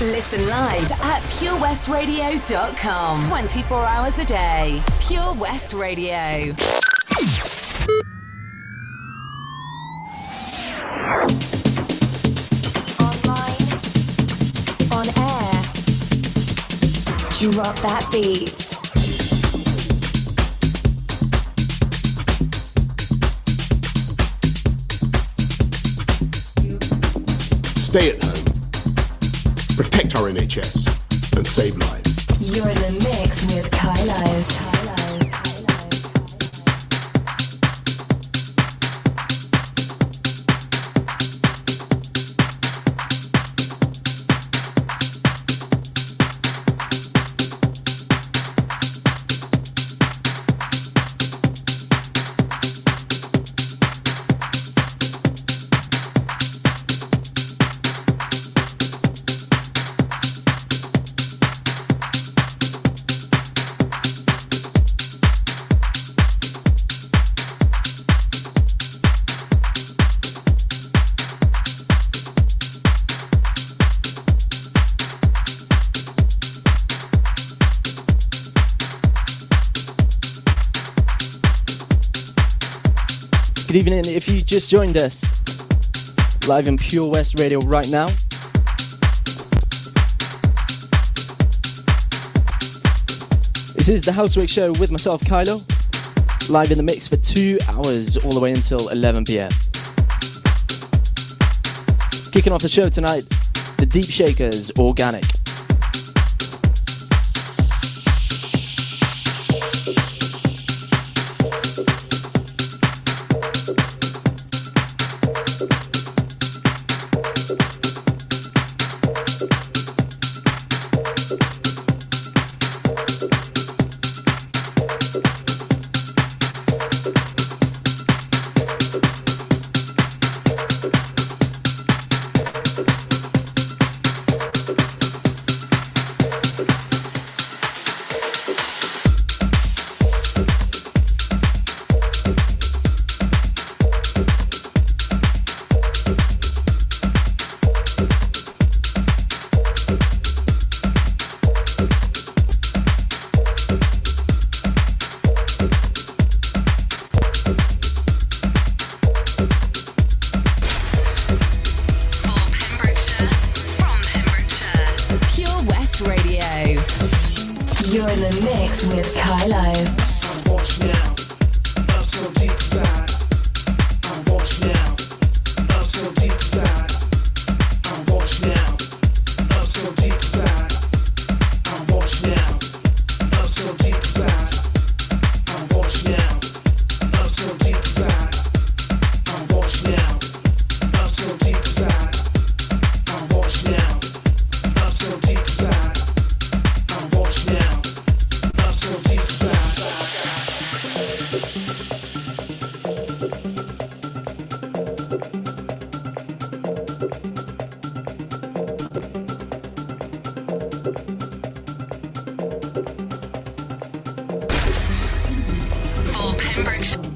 Listen live at purewestradio.com. 24 hours a day. Pure West Radio. Online. On air. Drop that beat. Stay at home. Protect our NHS and save lives. You're in the mix with Kailo. Evening. If you just joined us, live in Pure West Radio right now. This is the Housework Show with myself, Kailo, live in the mix for two hours, all the way until 11 pm. Kicking off the show tonight, the Deep Shakers Organic. Pembrokeshire.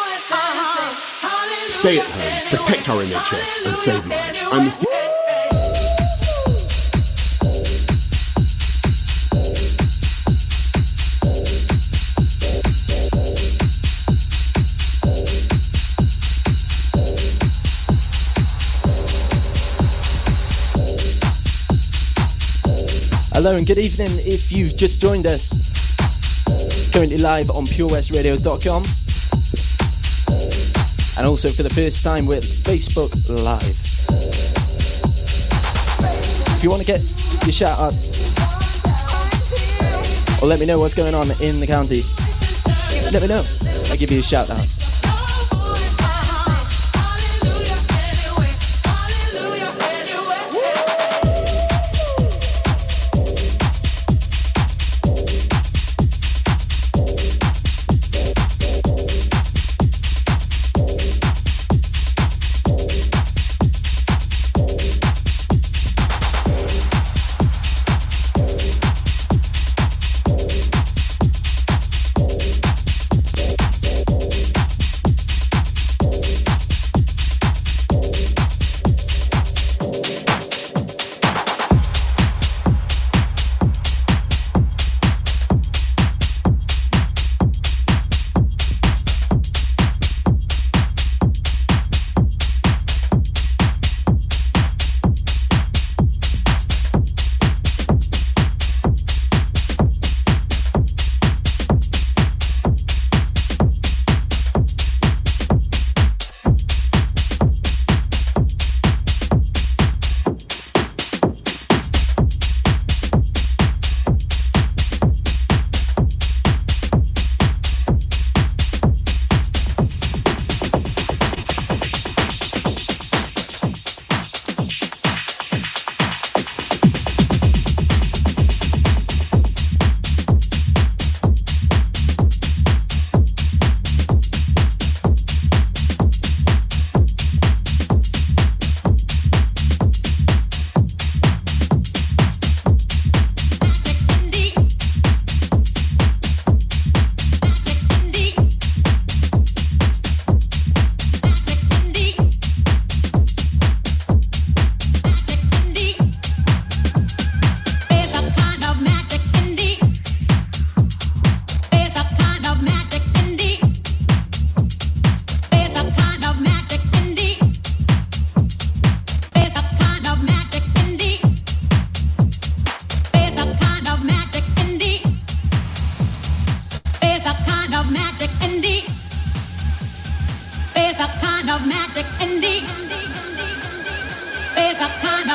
Stay at home, protect our NHS, and save lives. I'm the Hello and good evening if you've just joined us. Currently live on purewestradio.com and also for the first time with Facebook Live. If you want to get your shout out or let me know what's going on in the county, let me know. I'll give you a shout out.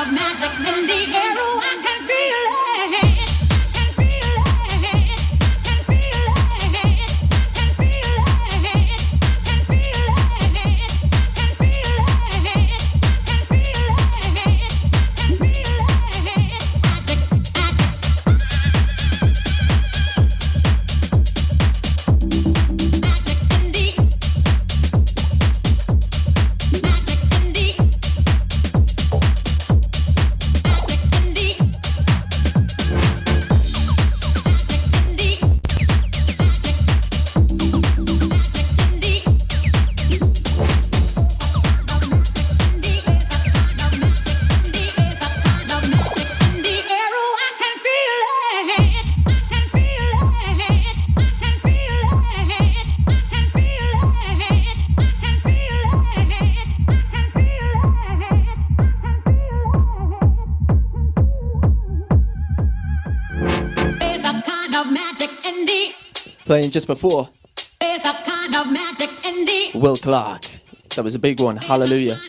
Magic just before. Kind of Will Clark. That was a big one. Hallelujah.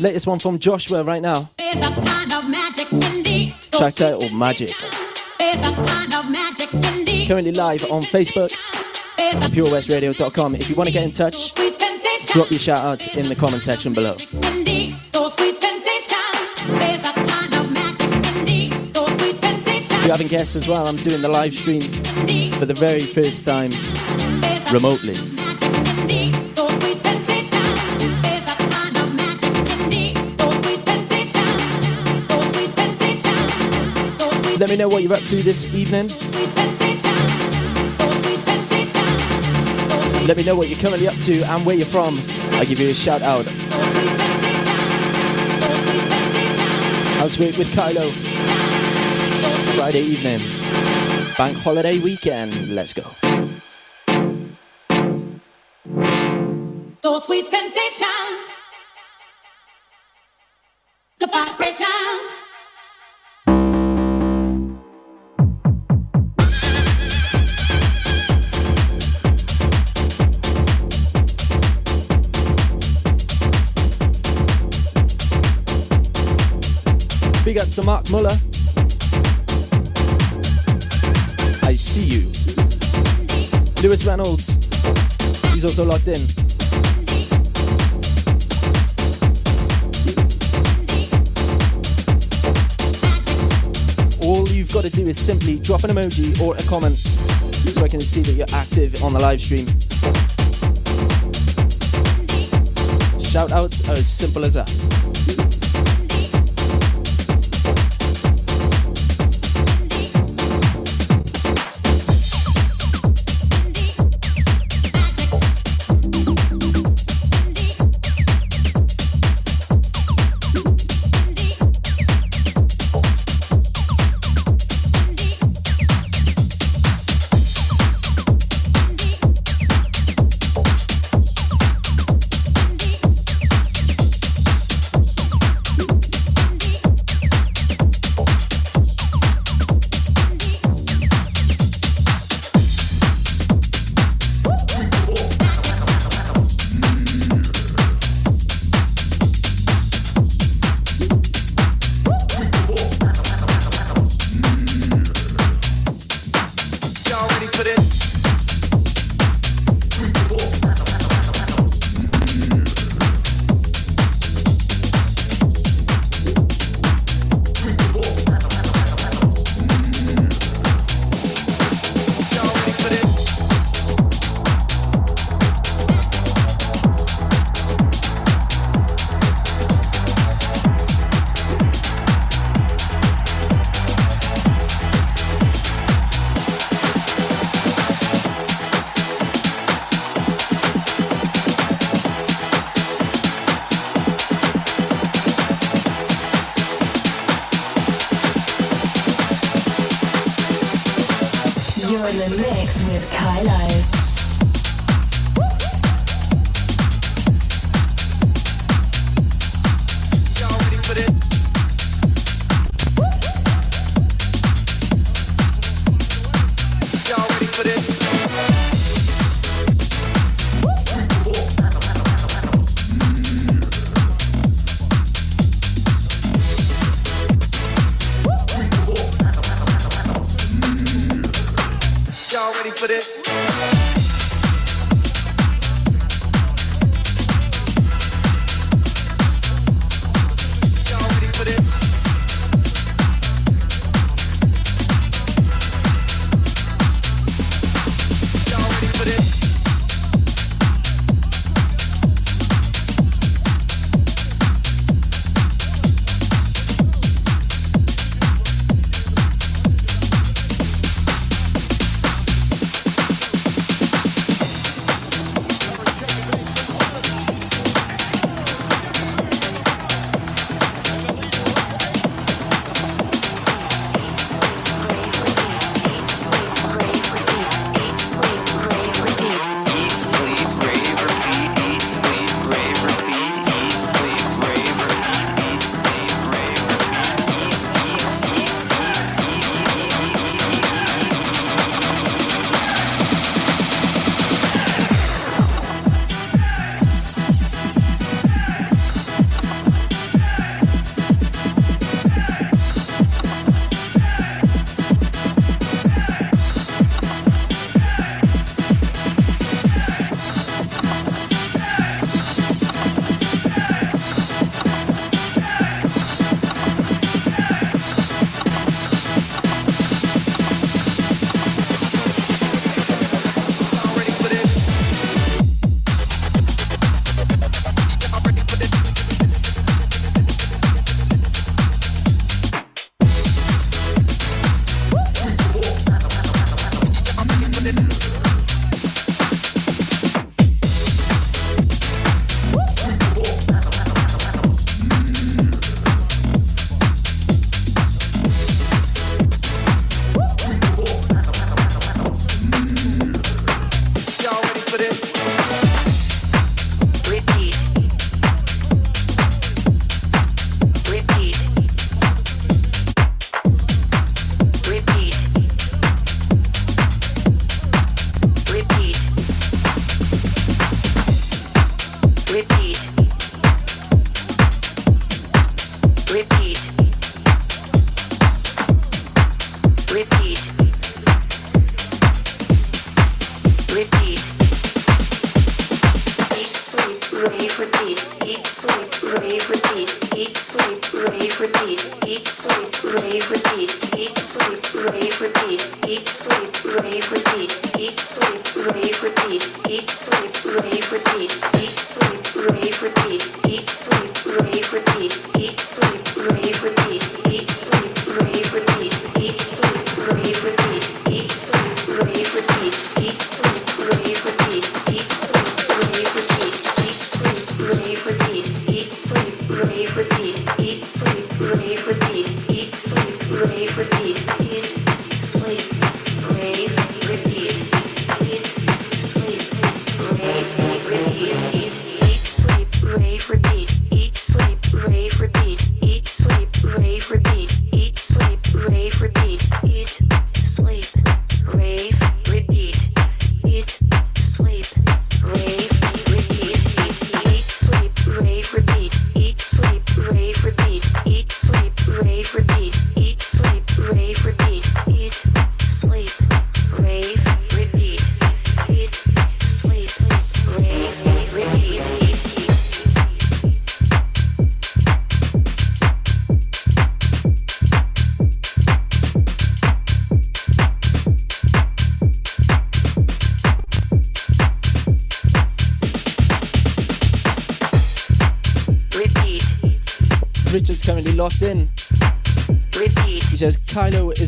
Latest one from Joshua right now. Track title Magic. Currently live on Facebook and purewestradio.com. If you want to get in touch, drop your shout outs in the comment section below. If you haven't guessed as well, I'm doing the live stream for the very first time remotely. Let me know what you're up to this evening. Let me know what you're currently up to and where you're from. I'll give you a shout out. Housework with Kailo. Friday evening. Bank holiday weekend. Let's go. Those sweet sensations. The vibrations. Big up to Mark Muller. I see you. Lewis Reynolds. He's also locked in. All you've got to do is simply drop an emoji or a comment so I can see that you're active on the live stream. Shout outs are as simple as that.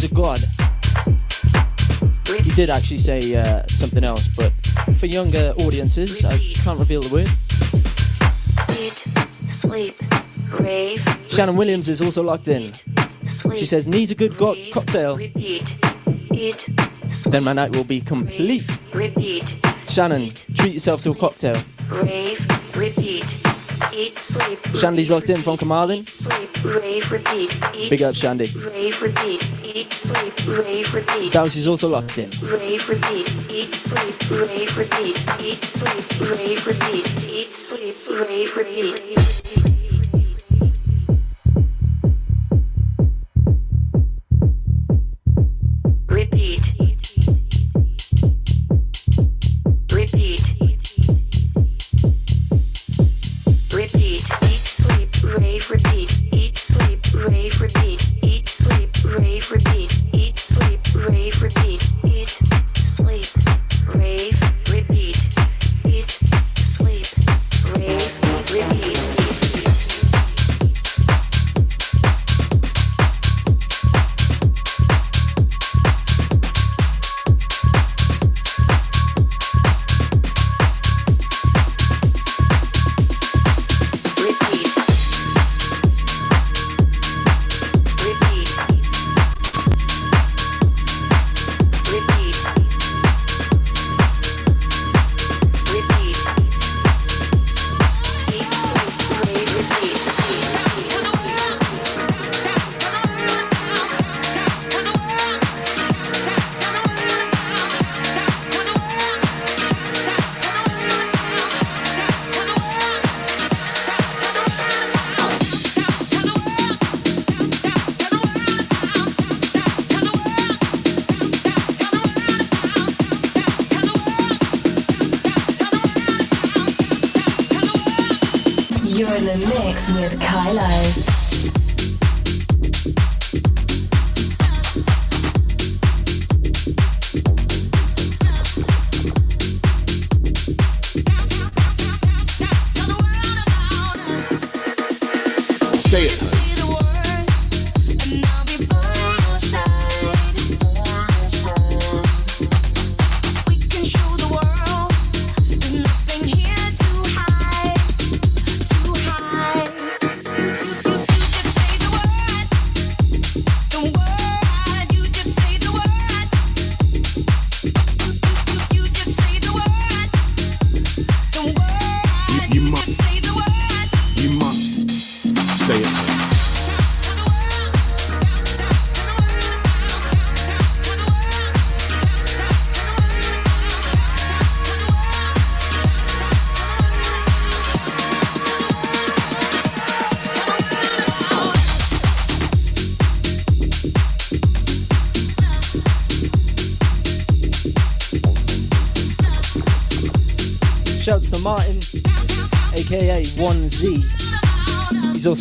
Is a god. He did actually say uh, something else, but for younger audiences. I can't reveal the word. Eat, sleep, rave. Shannon Williams is also locked in. Sleep, she says needs a good go- cocktail. Repeat. Eat, sleep, then my night will be complete. Repeat. Shannon, treat yourself to a cocktail. Rave, repeat. Eat, sleep, Shandy's locked in from Carmarthen. Rave, repeat. Eat, Big up, Shandy. Rave, repeat. Eat, sleep, rave, repeat. Bouncy's also locked in. Rave, repeat. Eat, sleep, rave, repeat. Eat, sleep, rave, repeat. Eat, sleep, rave, repeat.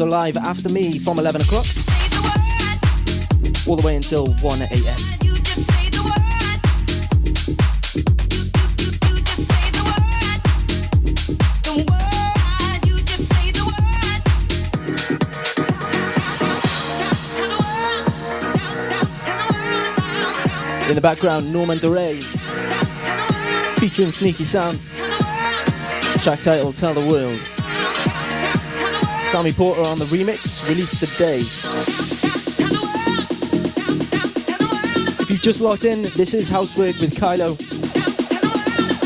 1Z. He's also live after me from 11 o'clock, all the way until 1 a.m. In the background, Norman Doray featuring Sneaky Sound. Track title Tell the World. Sammy Porter on the remix, released today. If you've just logged in, this is Housework with Kailo.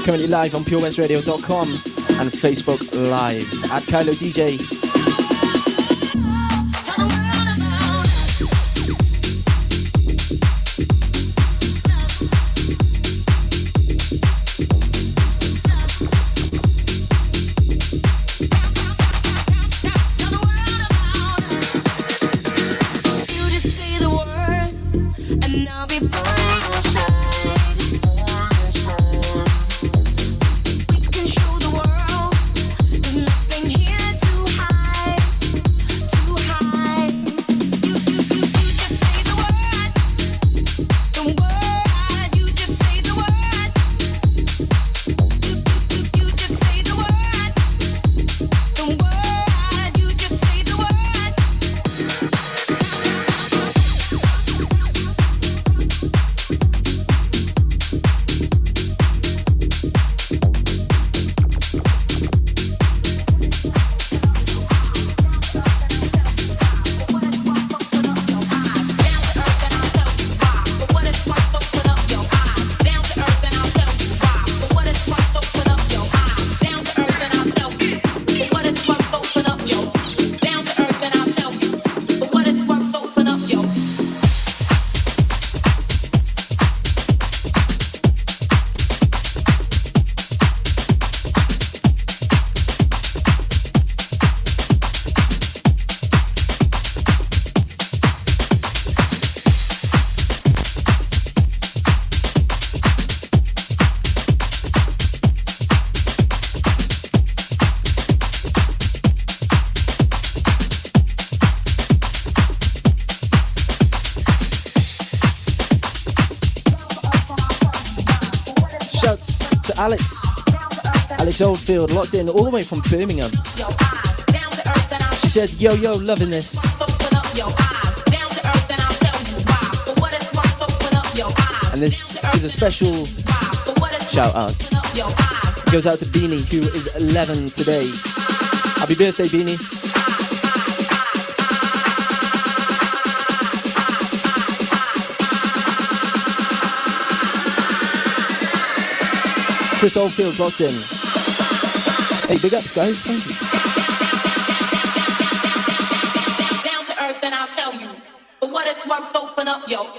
Currently live on purewestradio.com and Facebook Live at Kailo DJ. Locked in all the way from Birmingham. She says, yo, yo, loving this. And this is a special shout out. It goes out to Beanie, who is 11 today. Happy birthday, Beanie. Chris Oldfield locked in. Hey, big ups, guys. Thank you. Down to earth, and I'll tell you. But what it's worth, open up, yo.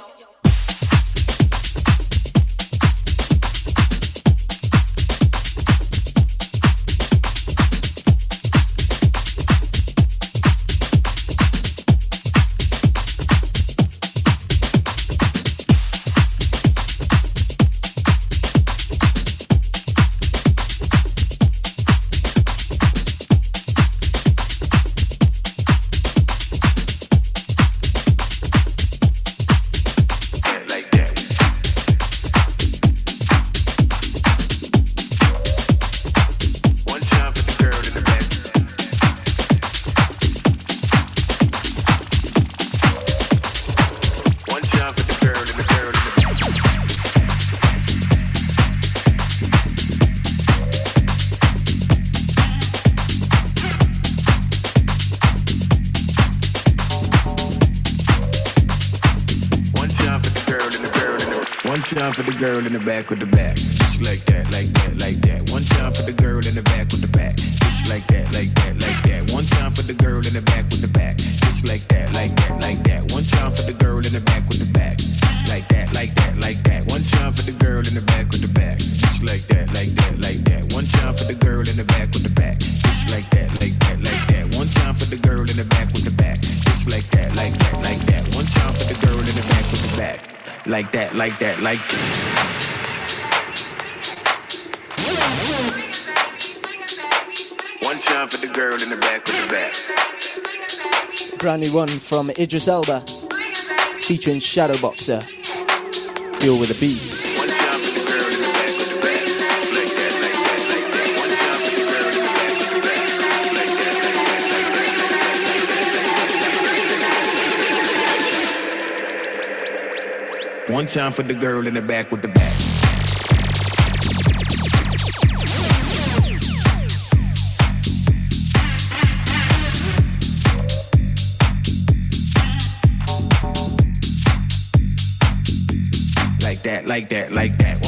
One time for the girl in the back with the back. Brand new one from Idris Elba, featuring Shadowboxer. Deal with a beat. One time for the girl in the back with the back. like that, like that.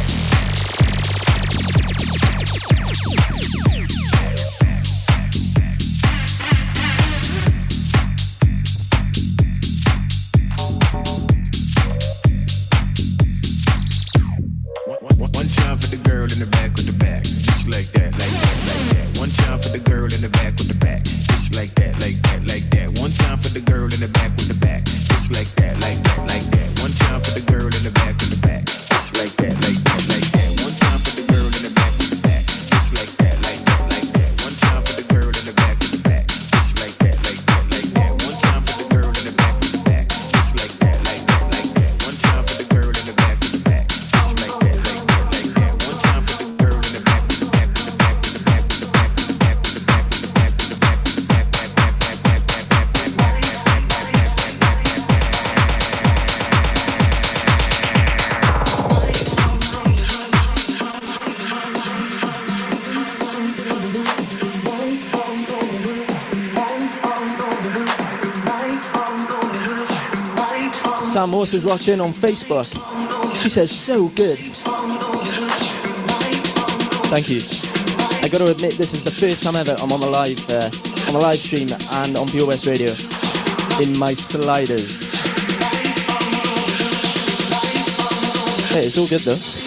Morse is locked in on Facebook. She says, so good. Thank you. I got to admit, this is the first time ever I'm on a live, uh, on a live stream and on Pure West Radio in my sliders. Hey, it's all good though.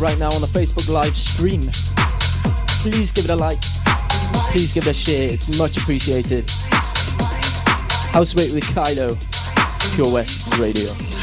right now on the Facebook live stream. Please give it a like. Please give it a share. It's much appreciated. Housemate with Kailo, Pure West Radio.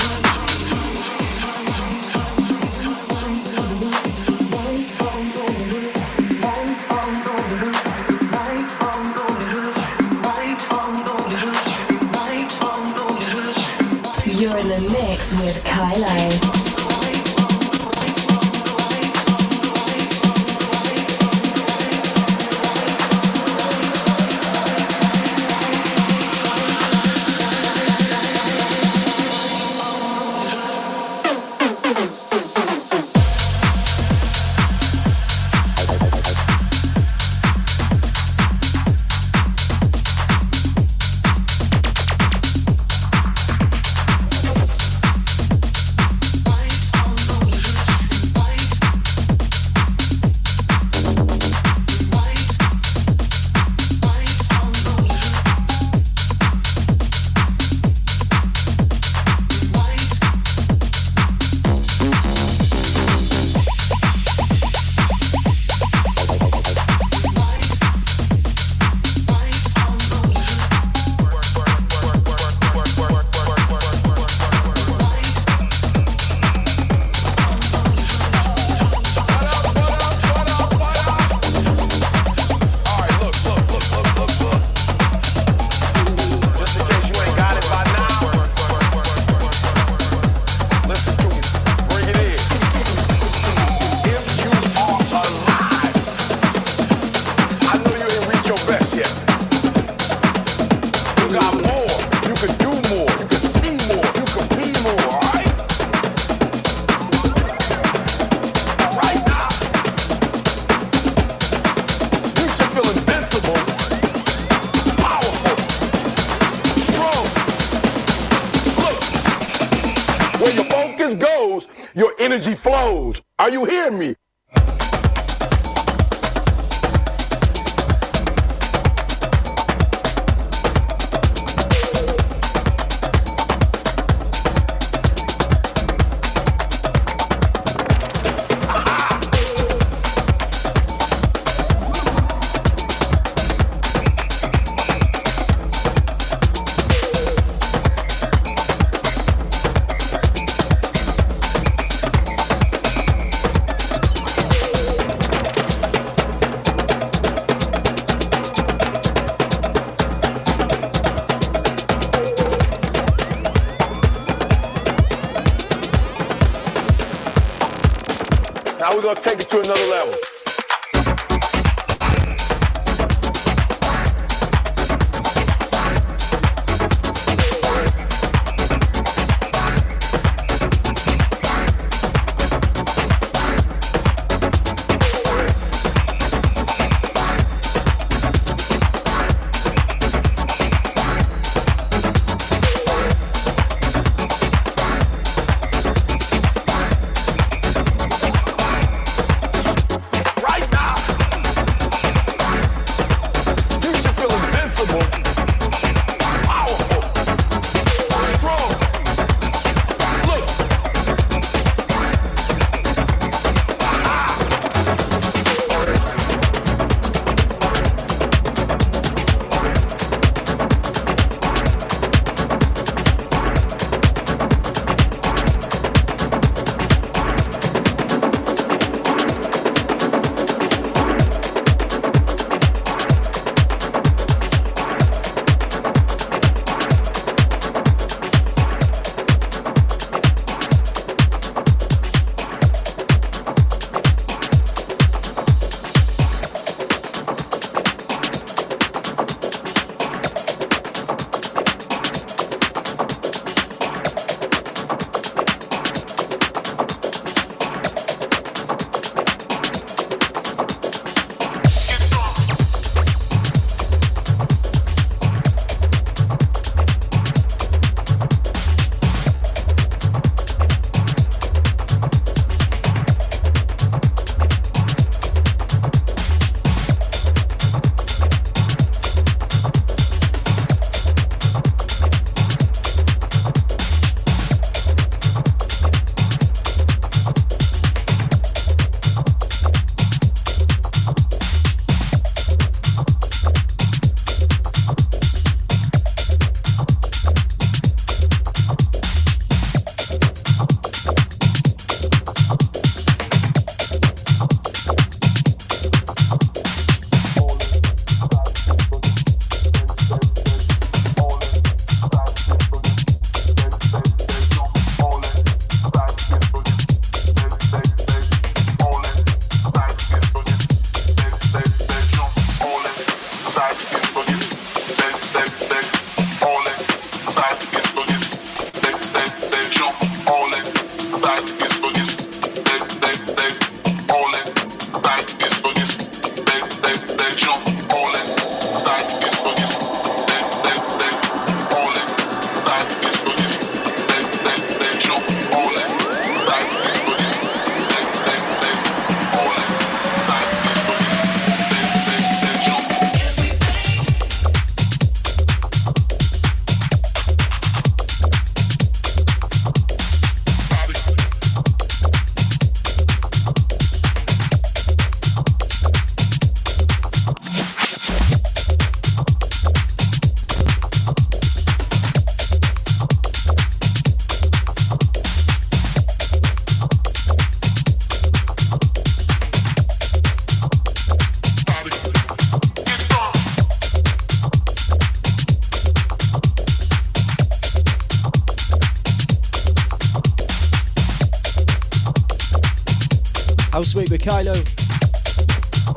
Kailo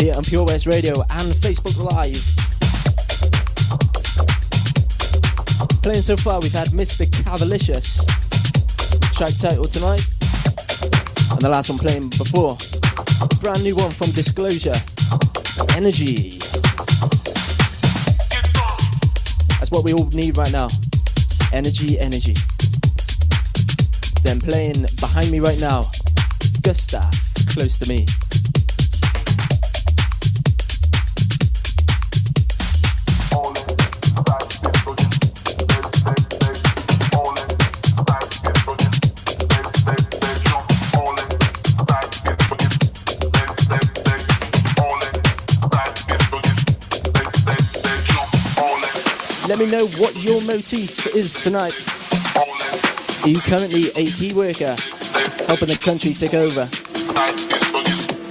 here on Pure West Radio and Facebook Live. Playing so far, we've had Mr. Cavalicious, track title tonight, and the last one playing before. Brand new one from Disclosure, Energy. That's what we all need right now. Energy, energy. Then playing behind me right now, Gustav, close to me. Let me know what your motif is tonight. Are you currently a key worker, helping the country take over?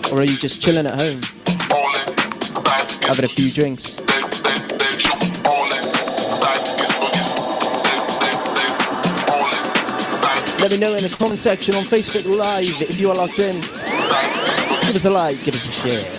Or are you just chilling at home, having a few drinks? Let me know in the comment section on Facebook Live if you are logged in. Give us a like, give us a share.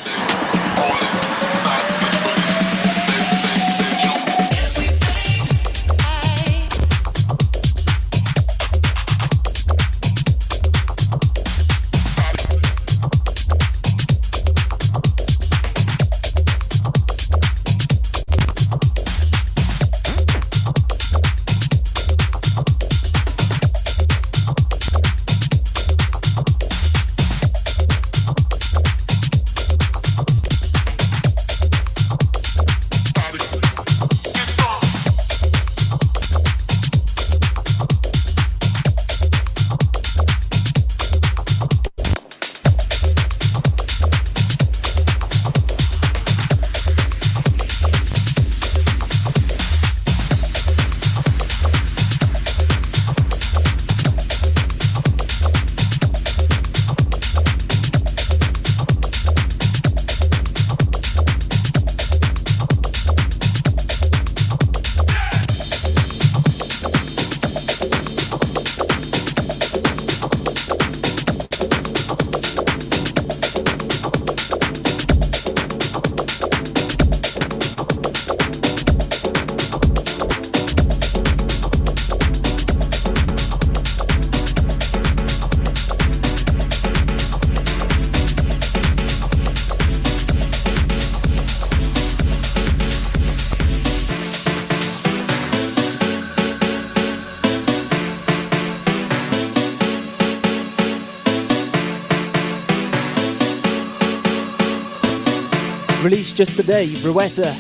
Released just today, Rowetta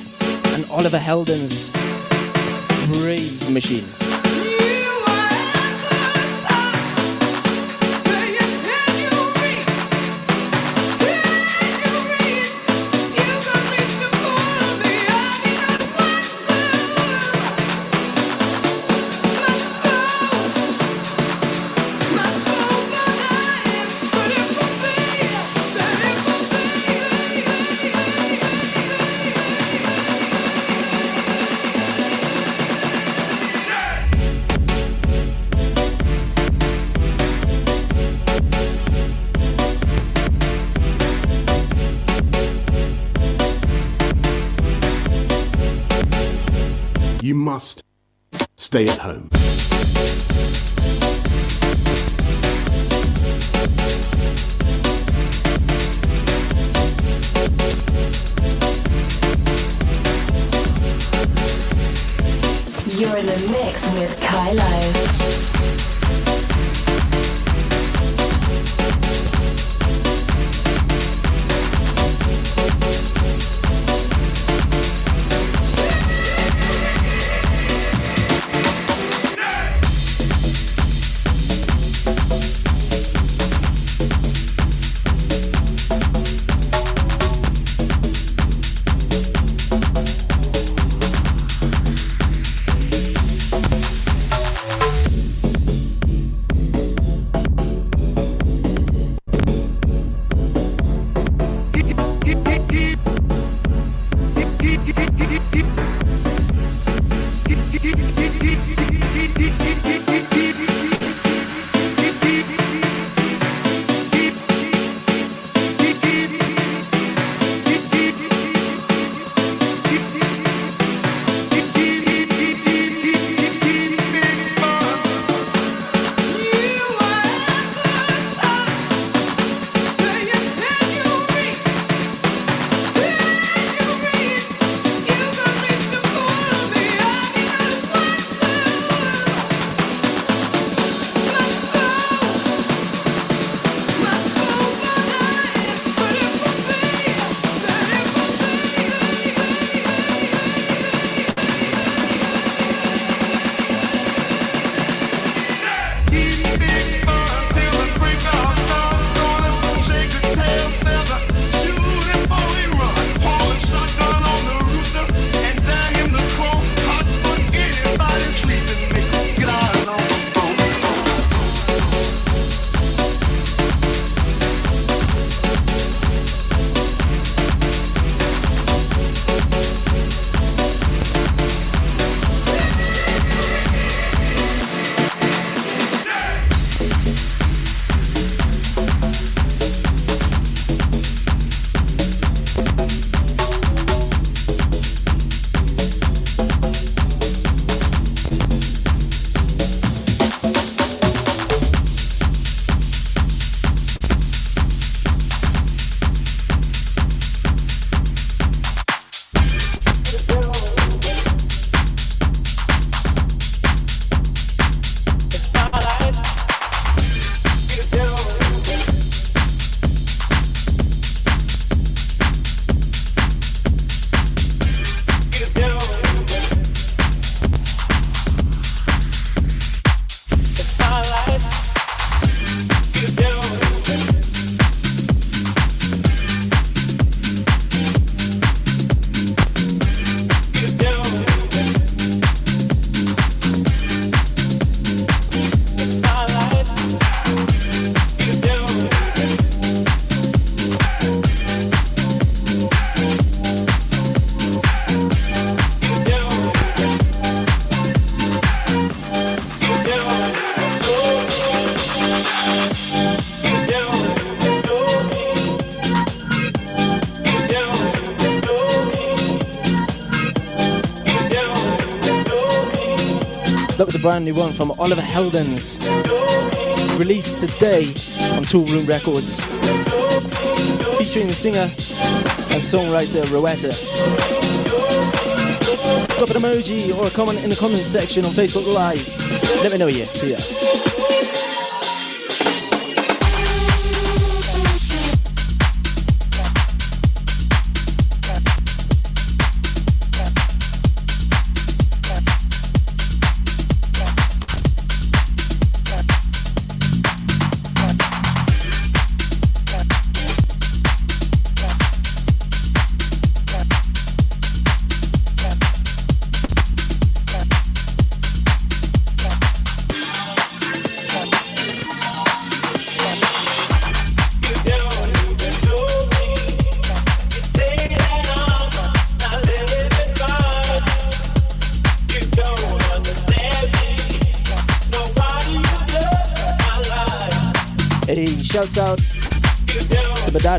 and Oliver Heldens' Brave Machine. Stay at home. You're in the mix with Kailo. One from Oliver Heldens, released today on Toolroom Records, featuring the singer and songwriter Rowetta. Drop an emoji or a comment in the comment section on Facebook Live. Let me know you. See ya.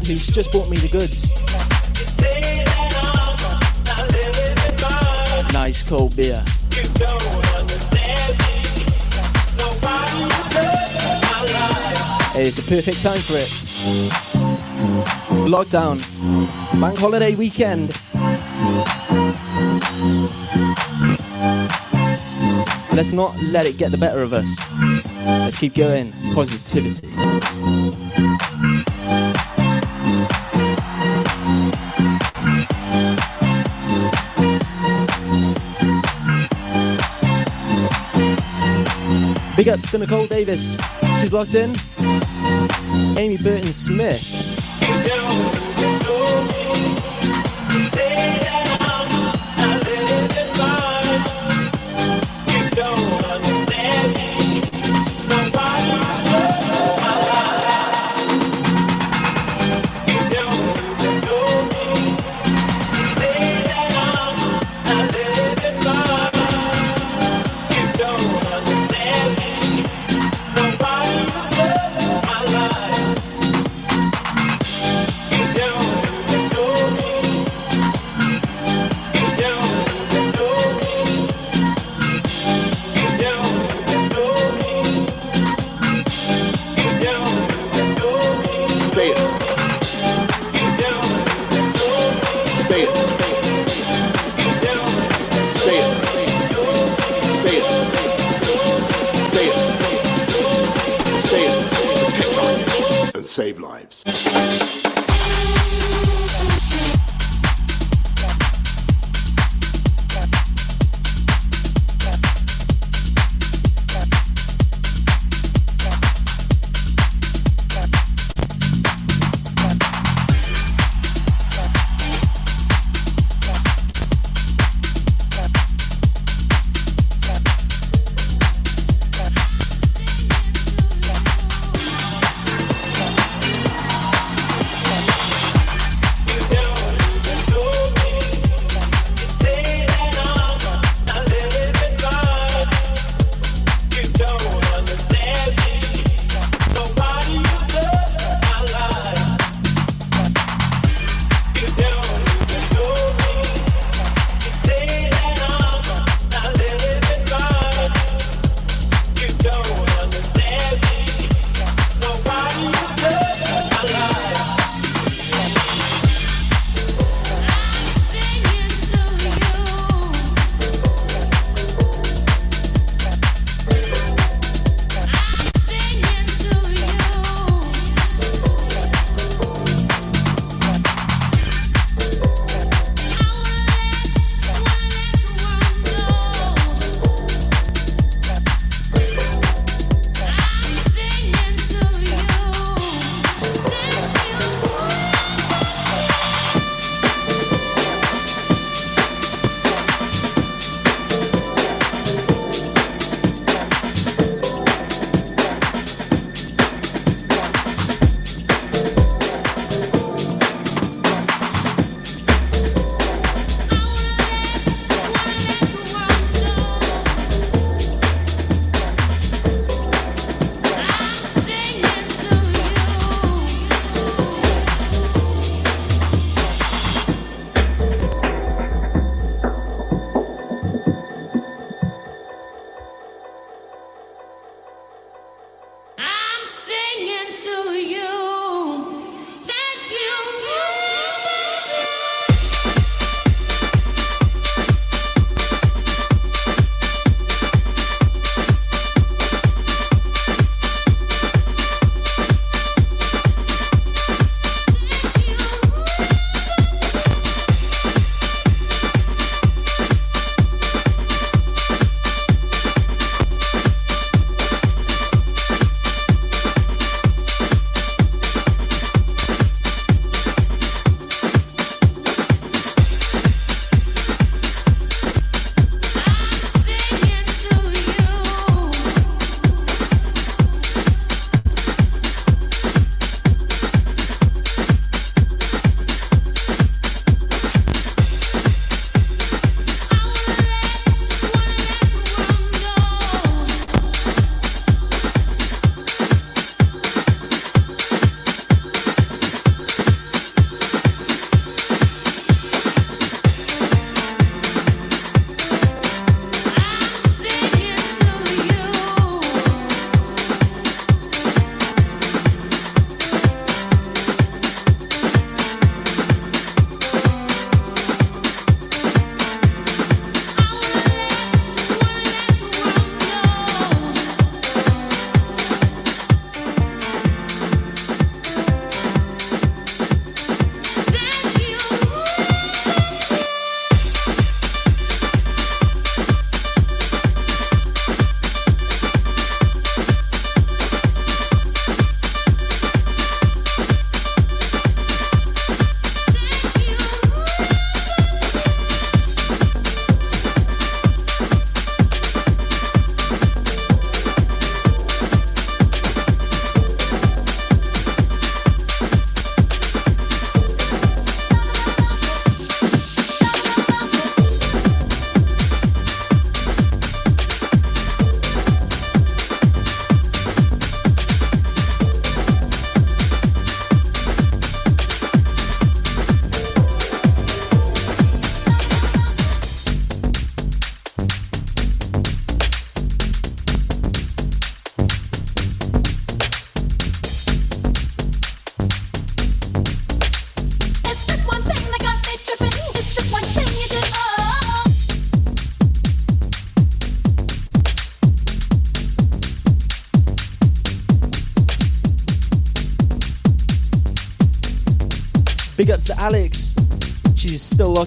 Who's just bought me the goods. Nice cold beer. It's a perfect time for it. Lockdown, bank holiday weekend. Let's not let it get the better of us. Let's keep going. Positivity. Big ups to Nicole Davis. She's locked in. Amy Burton Smith.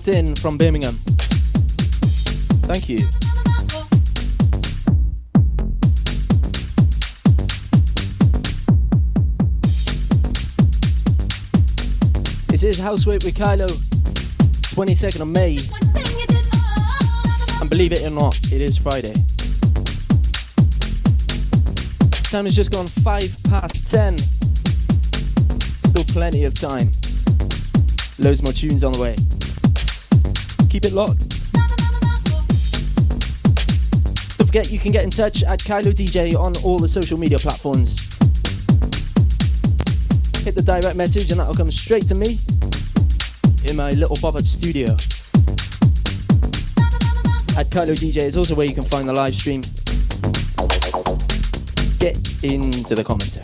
In from Birmingham. Thank you. This is Housework with Kailo, 22nd of May. And believe it or not, it is Friday. Time has just gone 5 past 10. Still plenty of time. Loads more tunes on the way. Keep it locked. Don't forget you can get in touch at Kailo DJ on all the social media platforms. Hit the direct message and that'll come straight to me in my little pop-up studio. At Kailo DJ is also where you can find the live stream. Get into the comment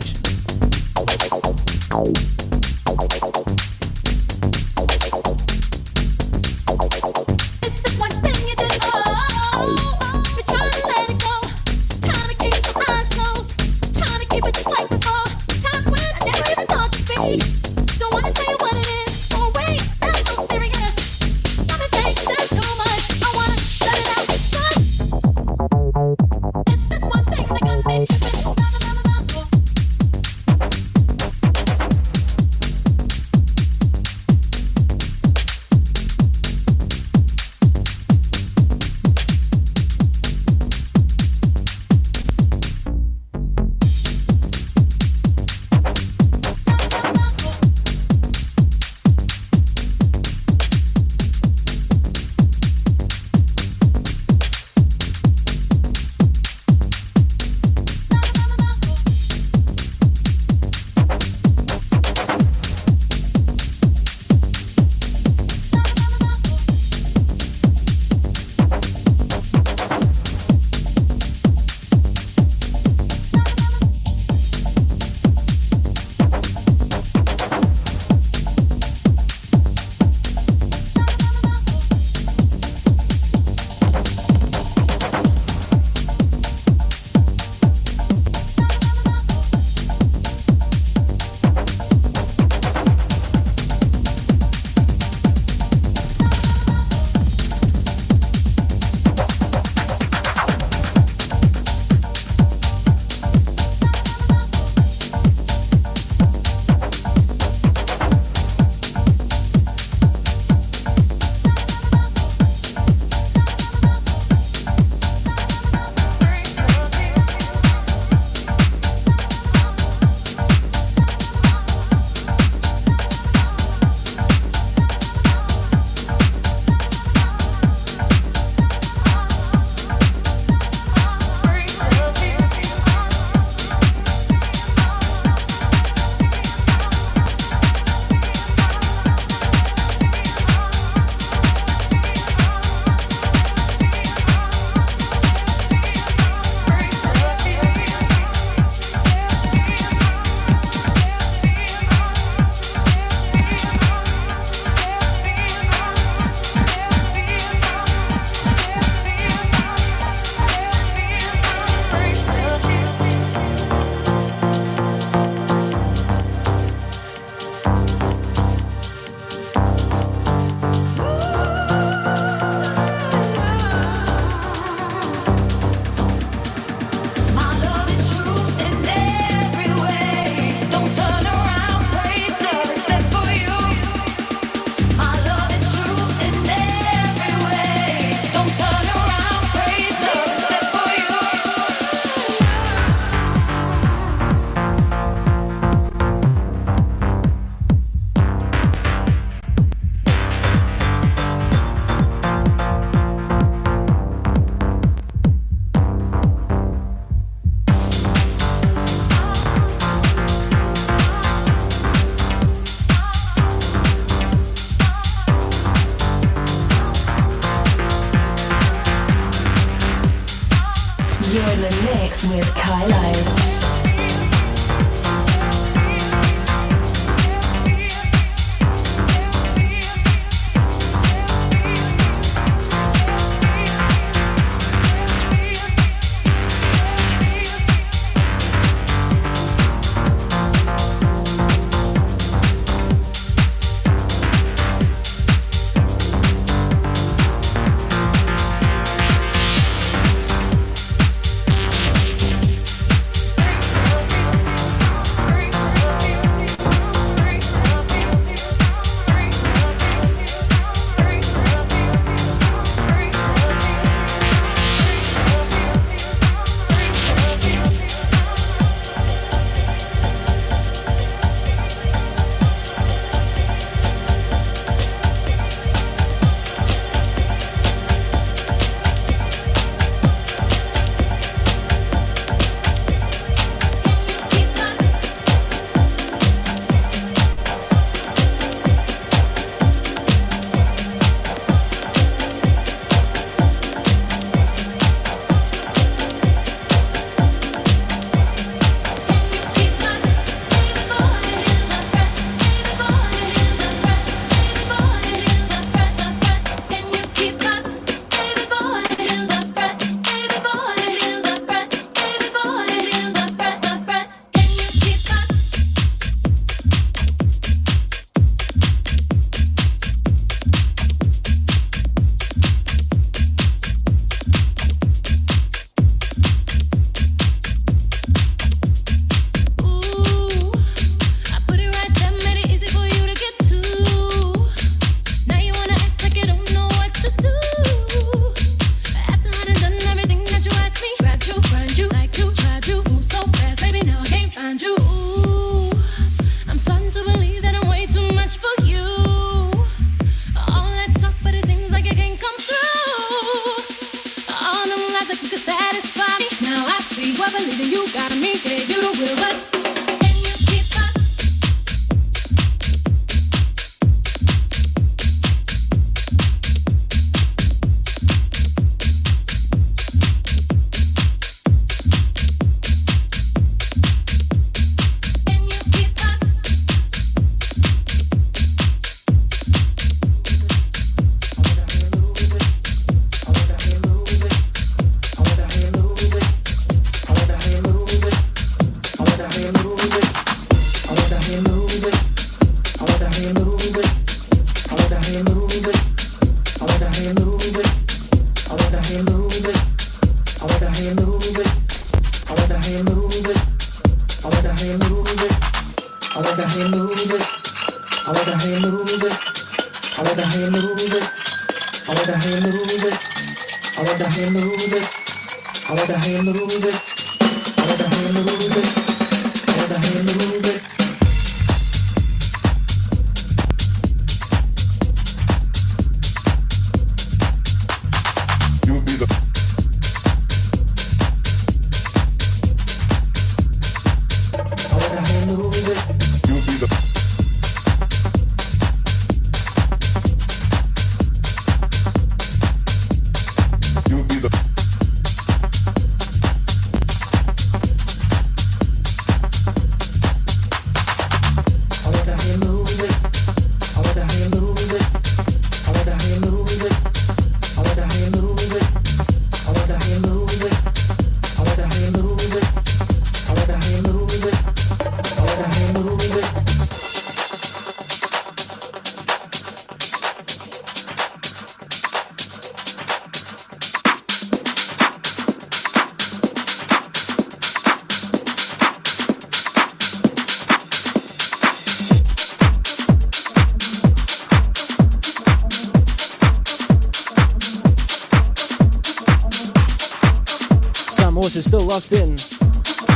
locked in.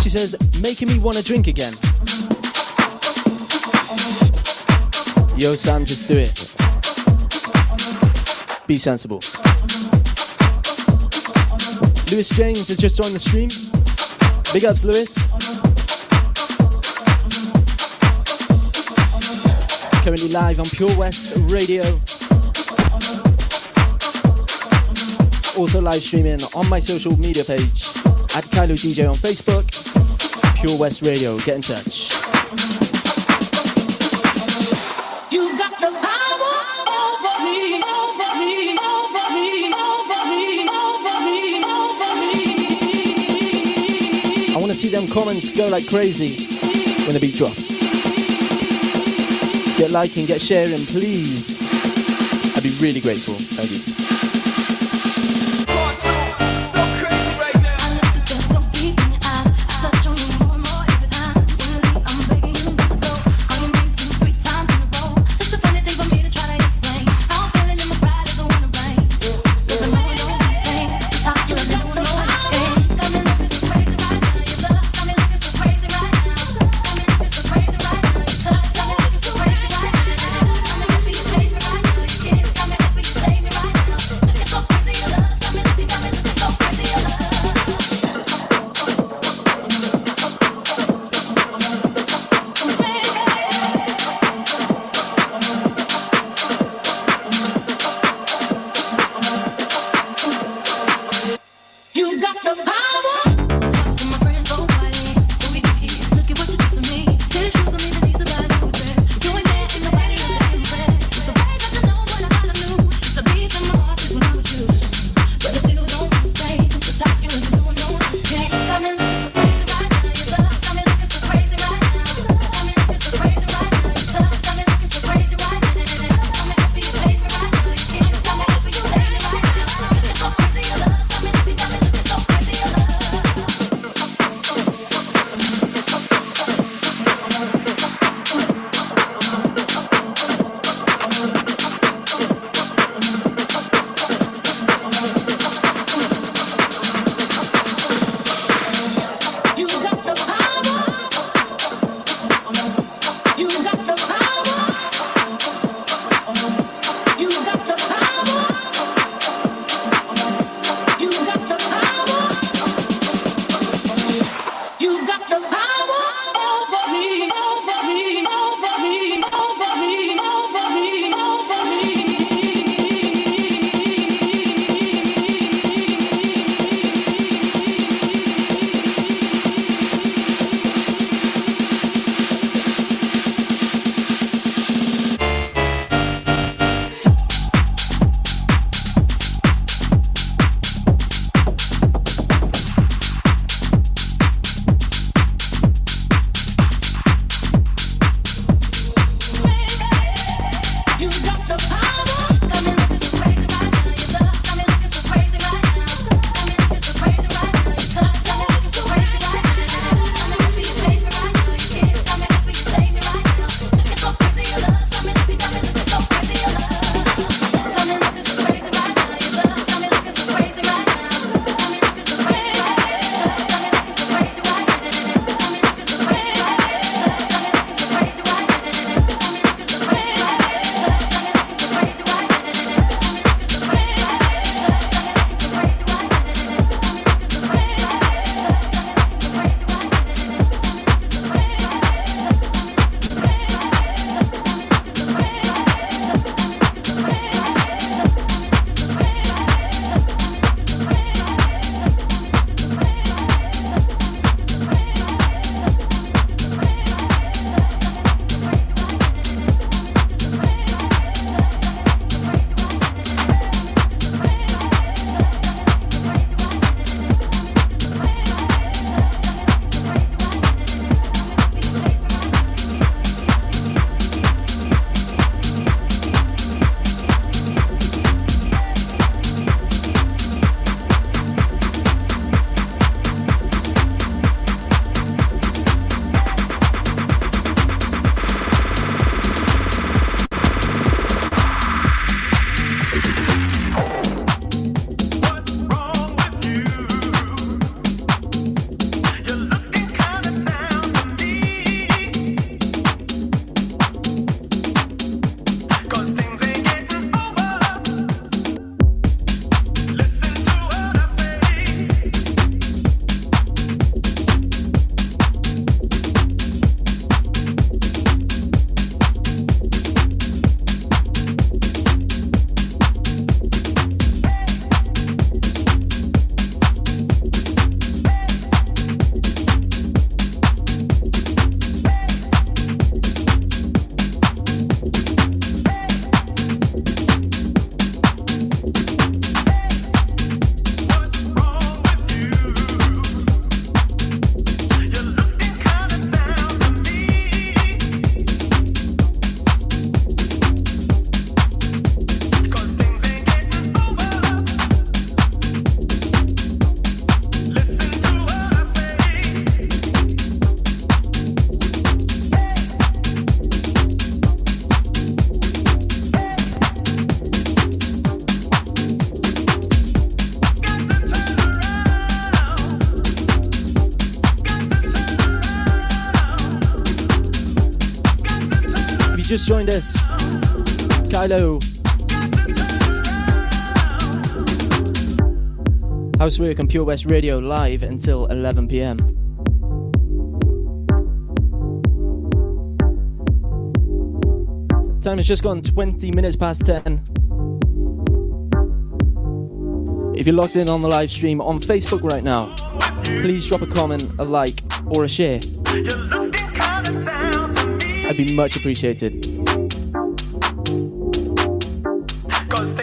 She says, making me want to drink again. Yo, Sam, just do it. Be sensible. Lewis James has just joined the stream. Big ups, Lewis. Currently live on Pure West Radio. Also live streaming on my social media page at Kailo DJ on Facebook, Pure West Radio. Get in touch. I want to see them comments go like crazy when the beat drops. Get liking, get sharing, please. I'd be really grateful. Thank you. Joined us, Kailo. Housework on Pure West Radio live until 11 pm. Time has just gone 20 minutes past 10. If you're logged in on the live stream on Facebook right now, please drop a comment, a like, or a share. I'd be much appreciated. Party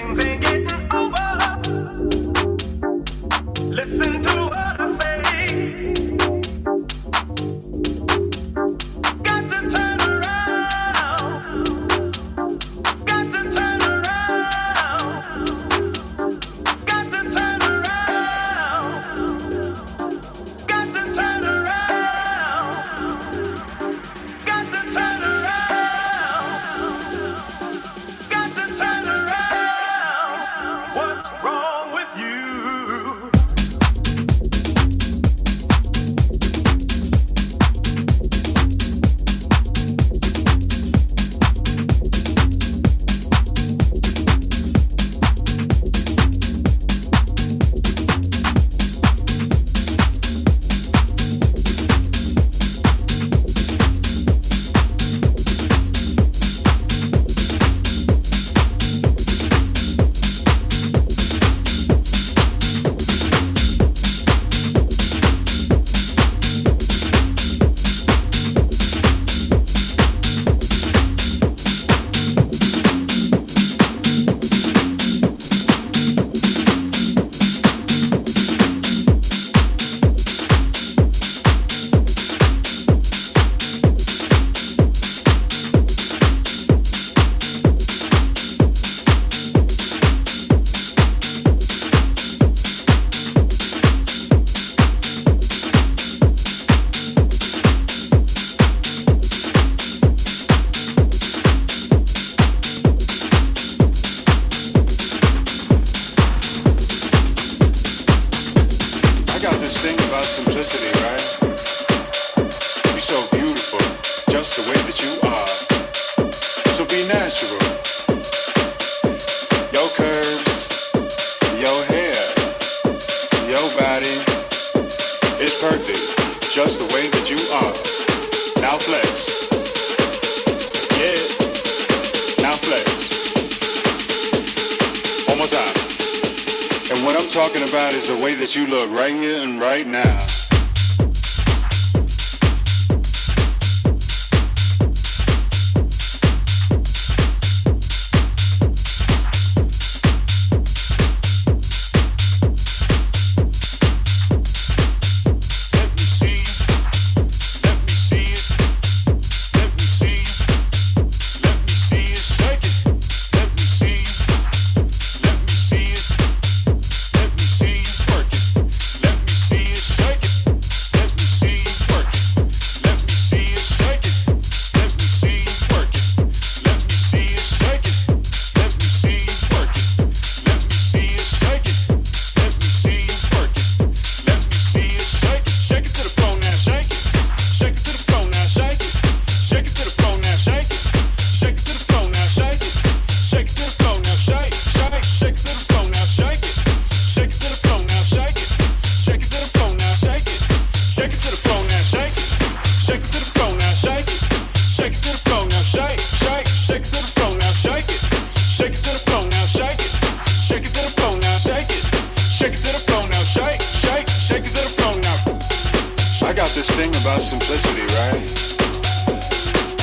about simplicity, right?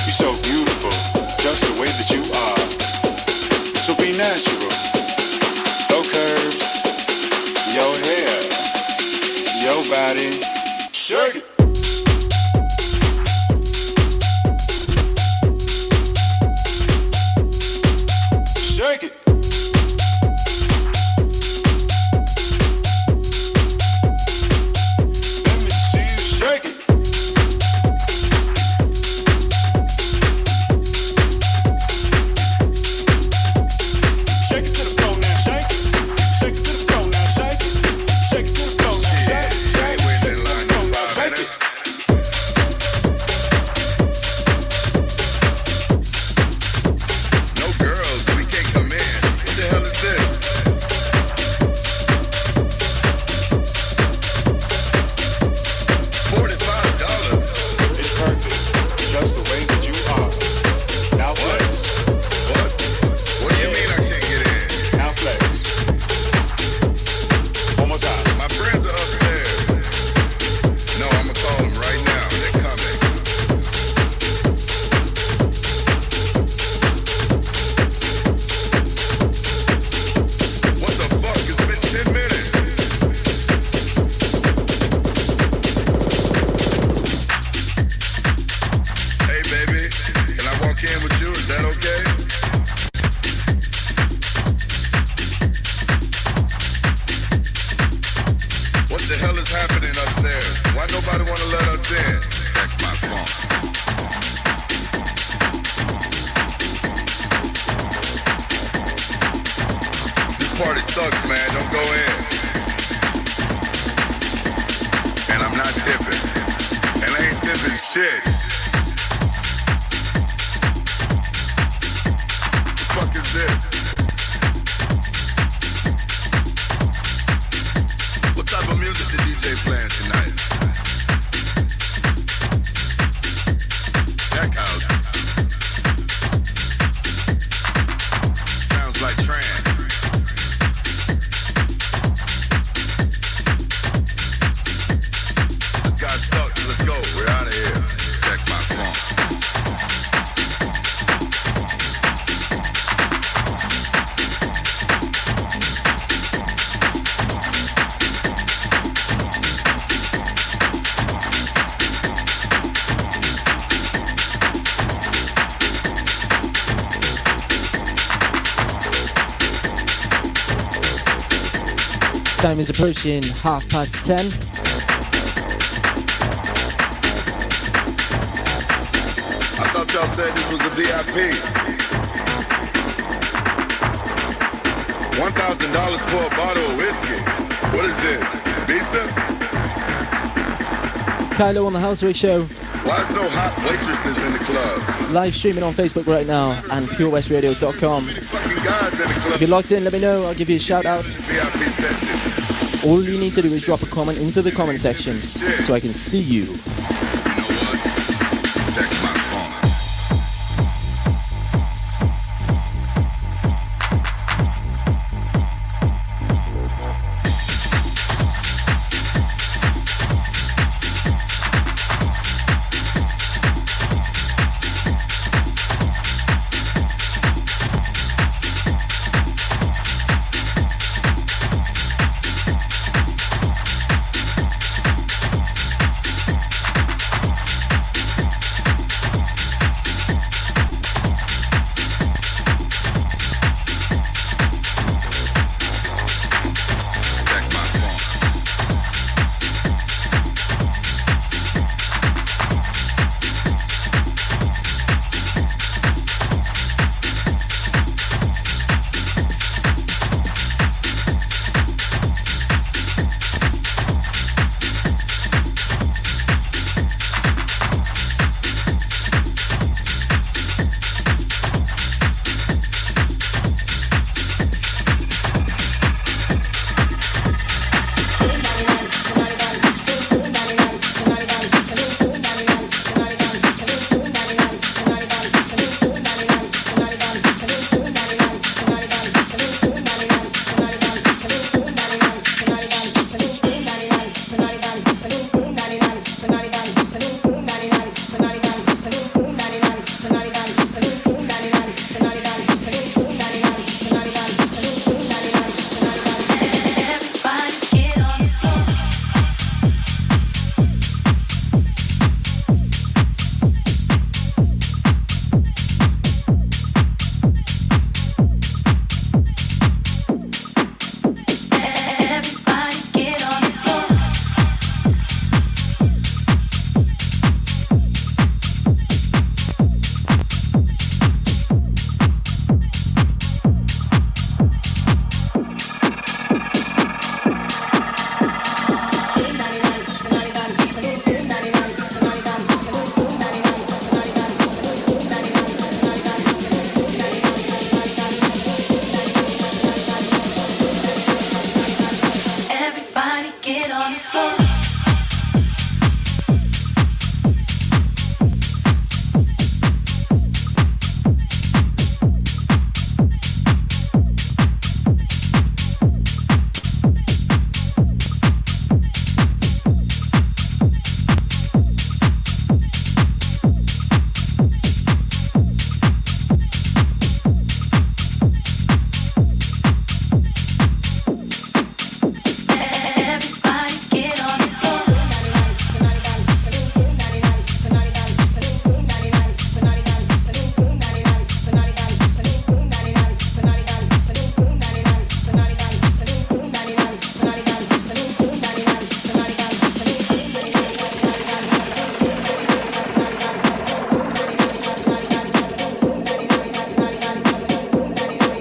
You're so beautiful, just the way that you are. So be natural. No curves. Your hair. Your body. Shake it. Time is approaching half past ten. I thought y'all said this was a VIP. One thousand dollars for a bottle of whiskey. What is this? Visa? Kailo on the Houseway Show, Why is no hot waitresses in the club? live streaming on Facebook right now and purewestradio.com. Fucking guys in the club. If you're logged in, let me know. I'll give you a shout out. VIP section. All you need to do is drop a comment into the comment section so I can see you.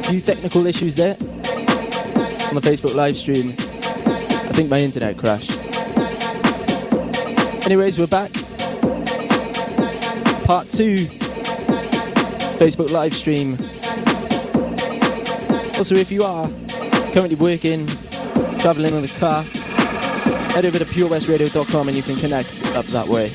Few technical issues there. On the Facebook live stream. I think my internet crashed. Anyways, we're back. Part two. Facebook live stream. Also, if you are currently working, traveling in the car, head over to purewestradio.com and you can connect up that way.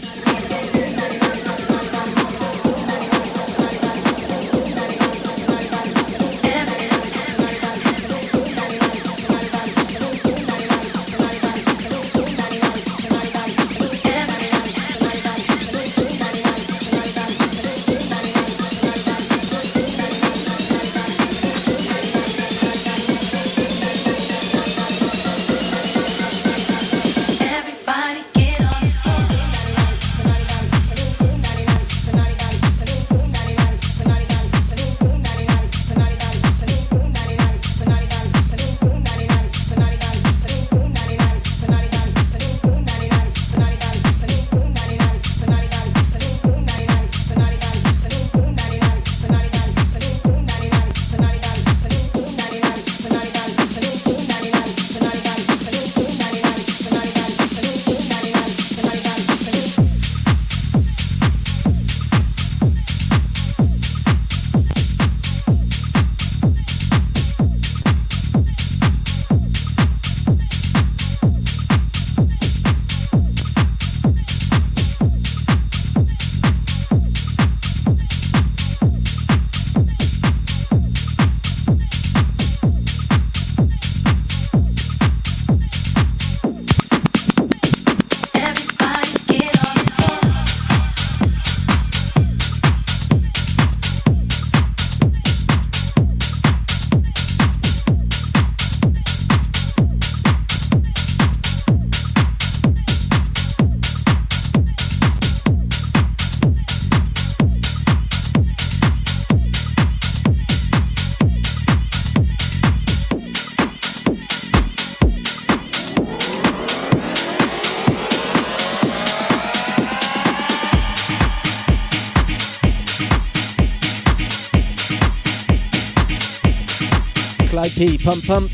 Pump Pump,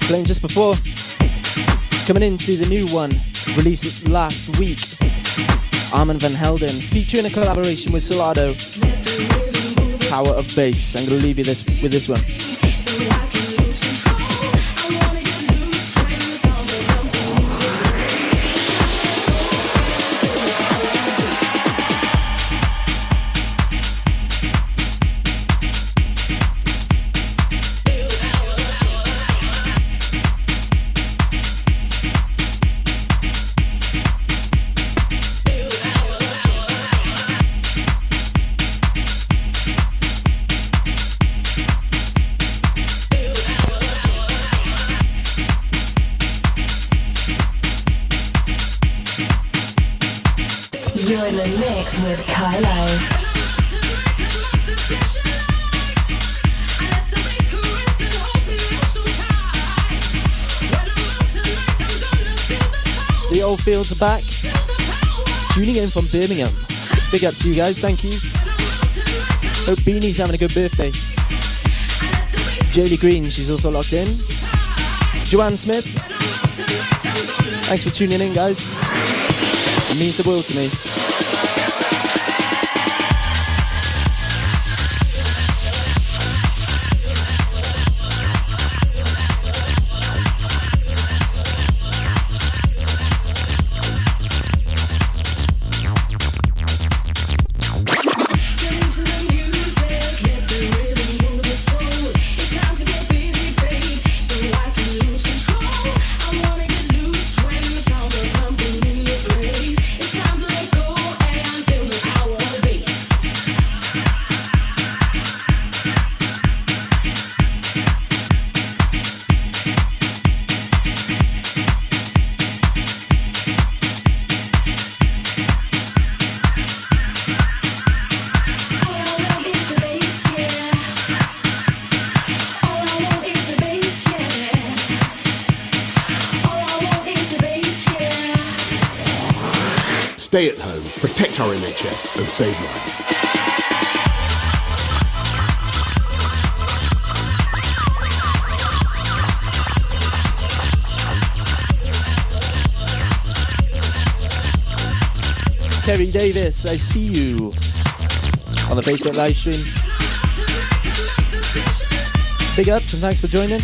playing just before. Coming into the new one, released last week. Armand van Helden, featuring a collaboration with Solado. Power of Bass. I'm gonna leave you this with this one. The old fields are back. Tuning in from Birmingham. Big up to you guys, thank you. Hope Beanie's having a good birthday. Jaylee Green, she's also locked in. Joanne Smith, thanks for tuning in, guys. It means the world to me. save life. Terry Davis, I see you on the Facebook live stream. Big ups and thanks for joining.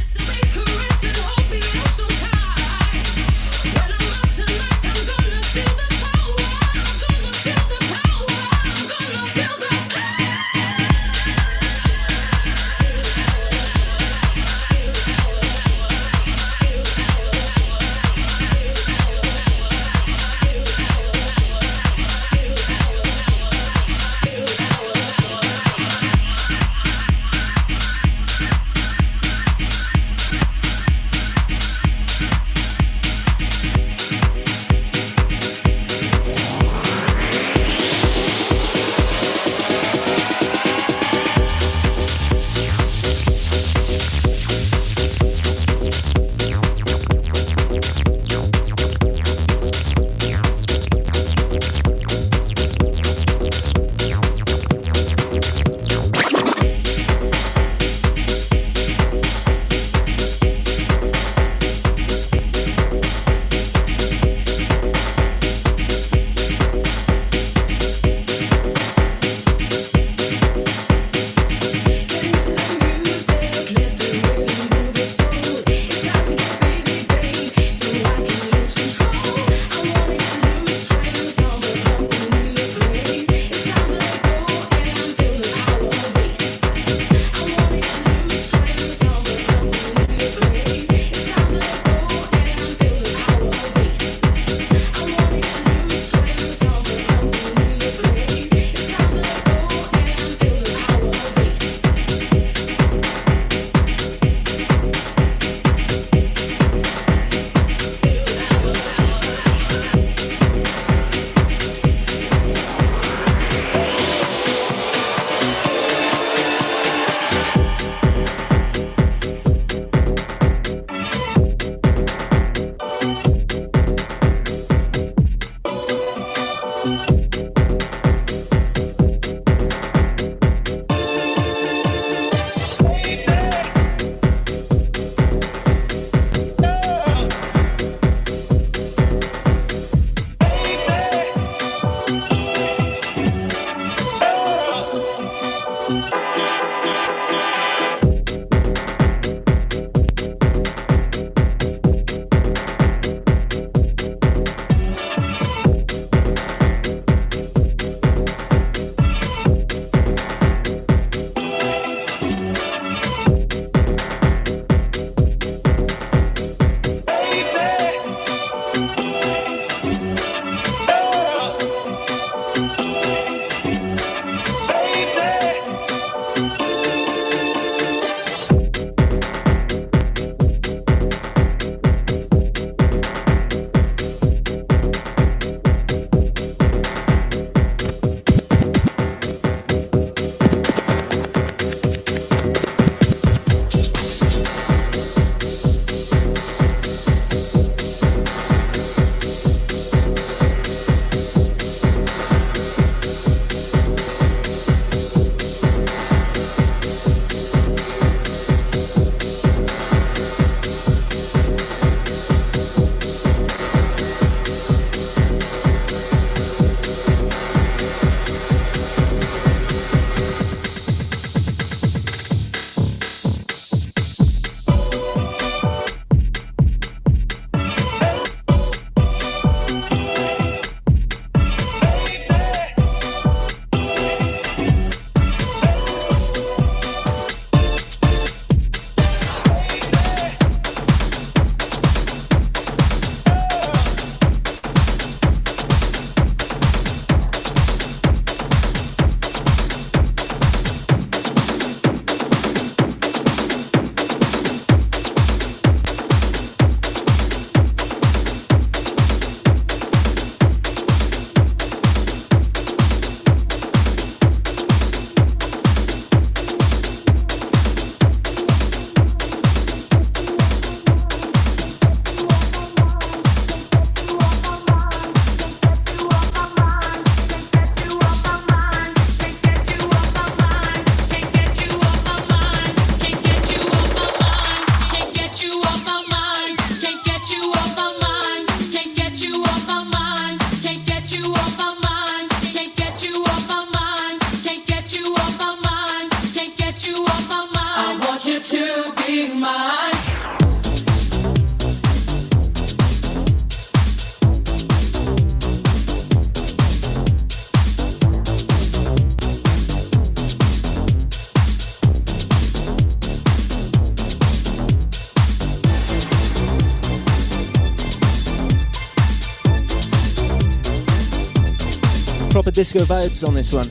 Disco vibes on this one.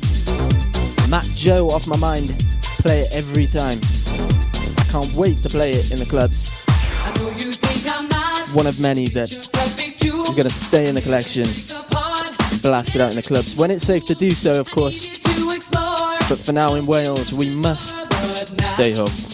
Matt Joe off my mind. Play it every time. I can't wait to play it in the clubs. One of many that is going to stay in the collection. Blast it out in the clubs when it's safe to do so, of course. But for now in Wales, we must stay home.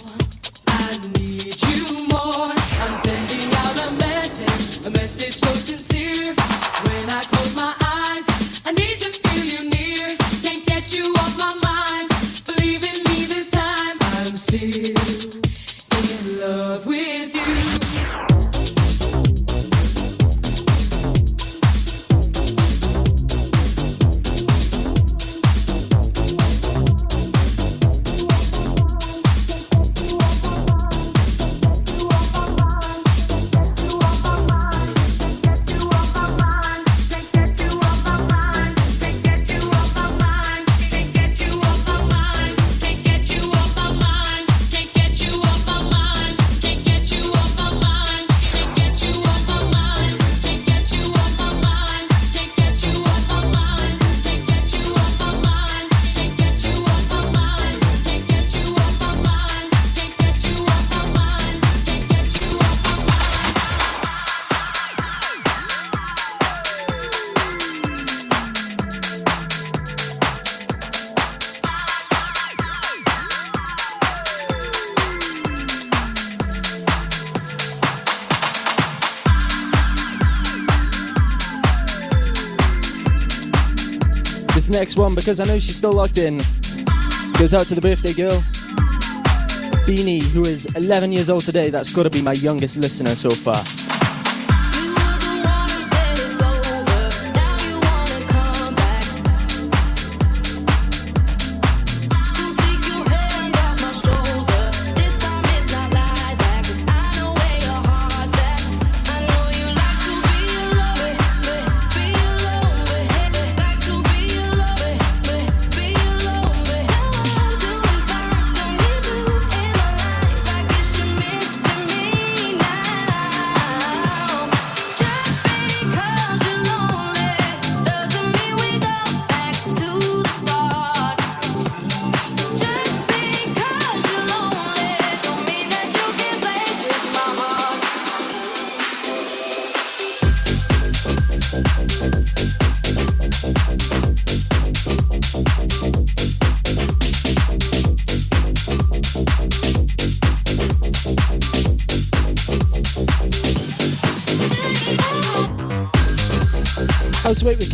One, because I know she's still locked in, goes out to the birthday girl, Beanie, who is 11 years old today. That's got to be my youngest listener so far.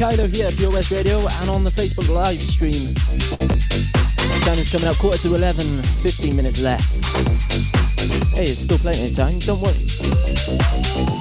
Kailo here at Pure West Radio and on the Facebook live stream. Time is coming up quarter to 11, 15 minutes left. Hey, it's still plenty of time, don't worry.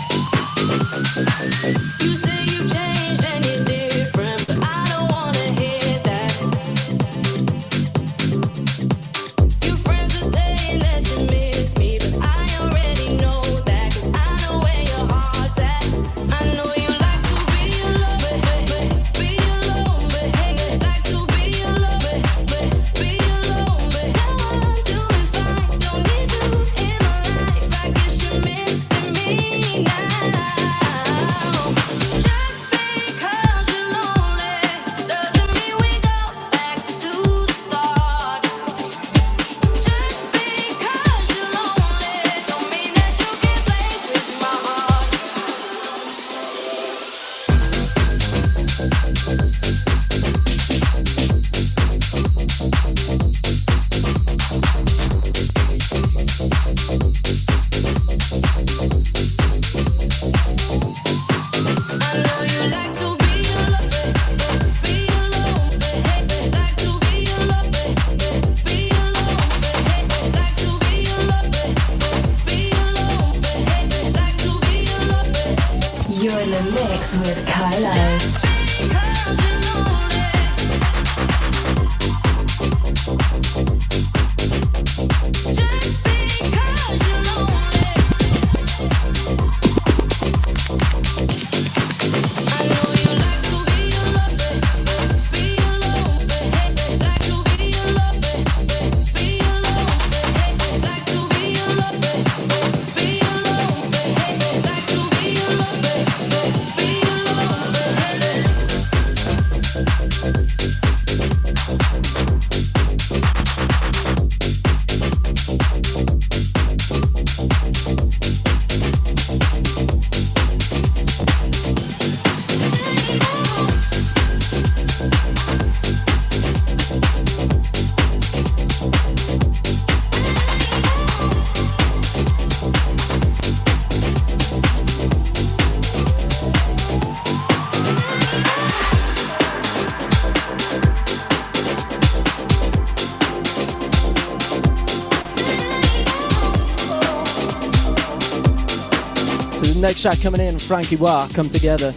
track coming in, Frankie Wah, Come Together.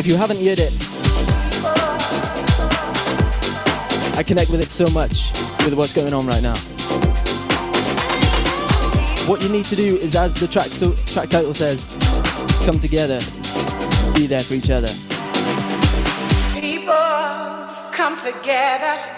If you haven't heard it, I connect with it so much with what's going on right now. What you need to do is, as the track, to, track title says, come together, be there for each other. People, come together.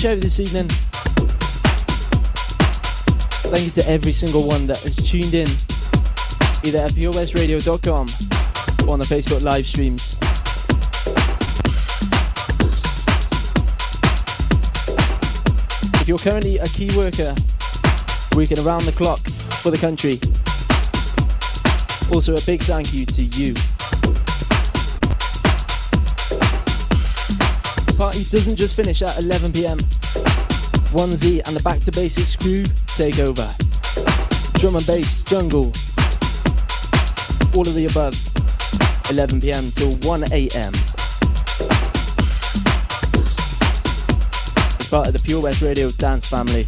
show this evening. Thank you to every single one that has tuned in, either at purewestradio.com or on the Facebook live streams. If you're currently a key worker, working around the clock for the country, also a big thank you to you. Party doesn't just finish at 11 pm. 1Z and the Back to Basics crew take over. Drum and bass, jungle, all of the above. 11 pm till 1 am. Part of the Pure West Radio dance family.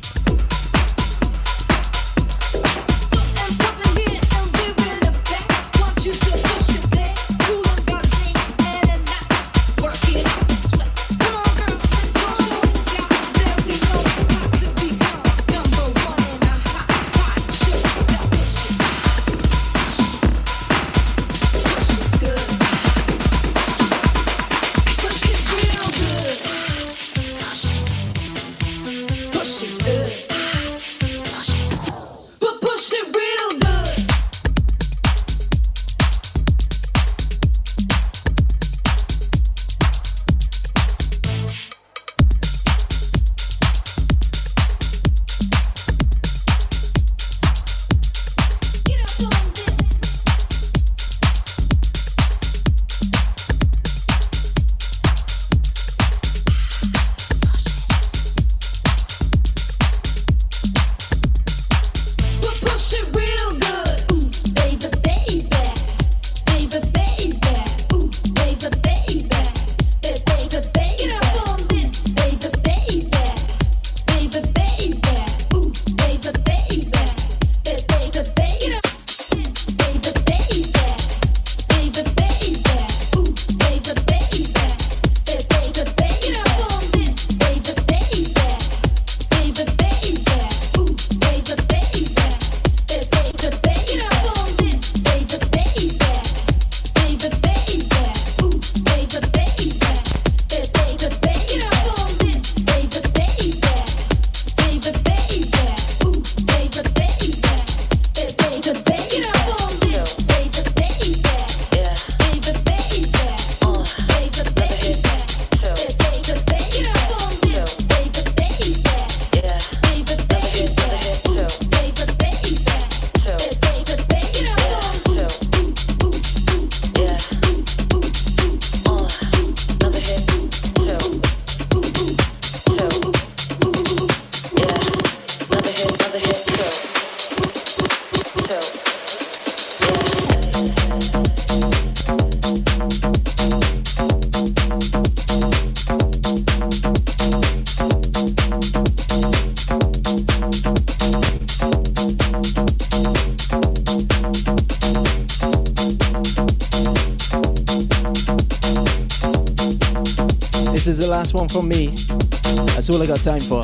All I got time for.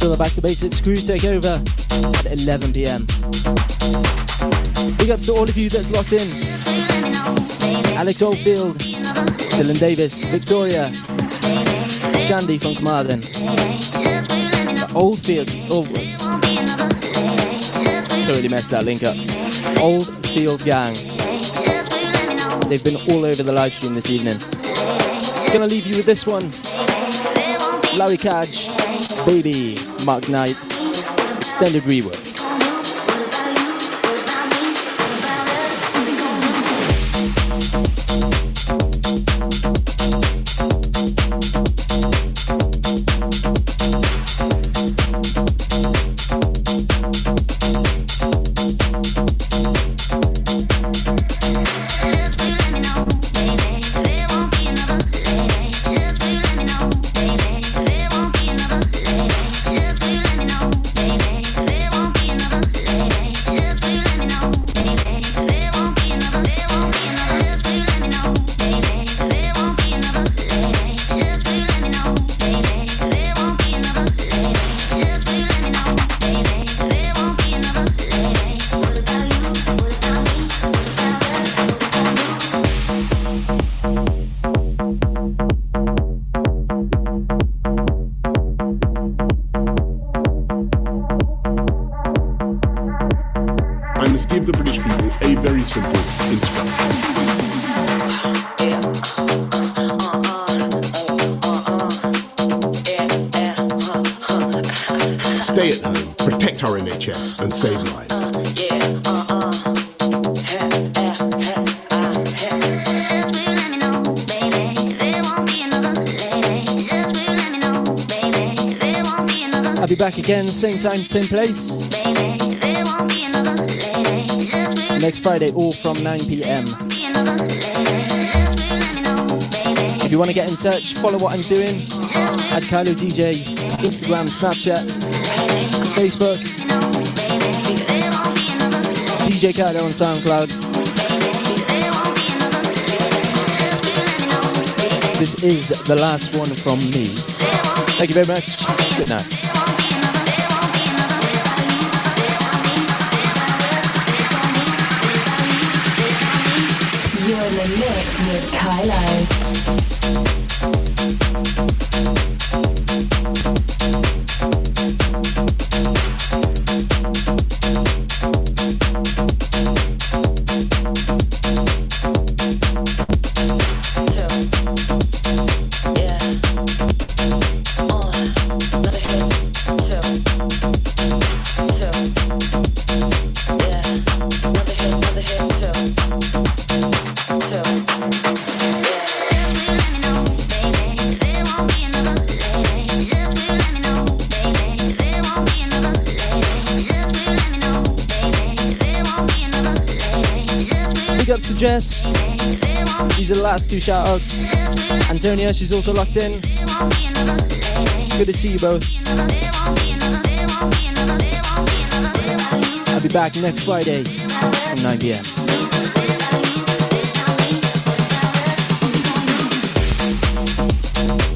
Till the Back to Basics crew take over at 11 pm. Big ups to all of you that's locked in. Alex Oldfield, Dylan Davis, Victoria, Shandy from Carmarthen, the Oldfield, oh, totally messed that link up. Oldfield Gang. They've been all over the live stream this evening. Gonna leave you with this one. Larry Cadge, Baby, Mark Knight, extended rework. 15th place. Next Friday, all from 9 pm. If you want to get in touch, follow what I'm doing at Kailo DJ, Instagram, Snapchat, Facebook, DJ Kailo on SoundCloud. This is the last one from me. Thank you very much. Good night. Mix with Kailo. Two shout outs. Antonia, she's also locked in. Good to see you both. I'll be back next Friday from 9 pm.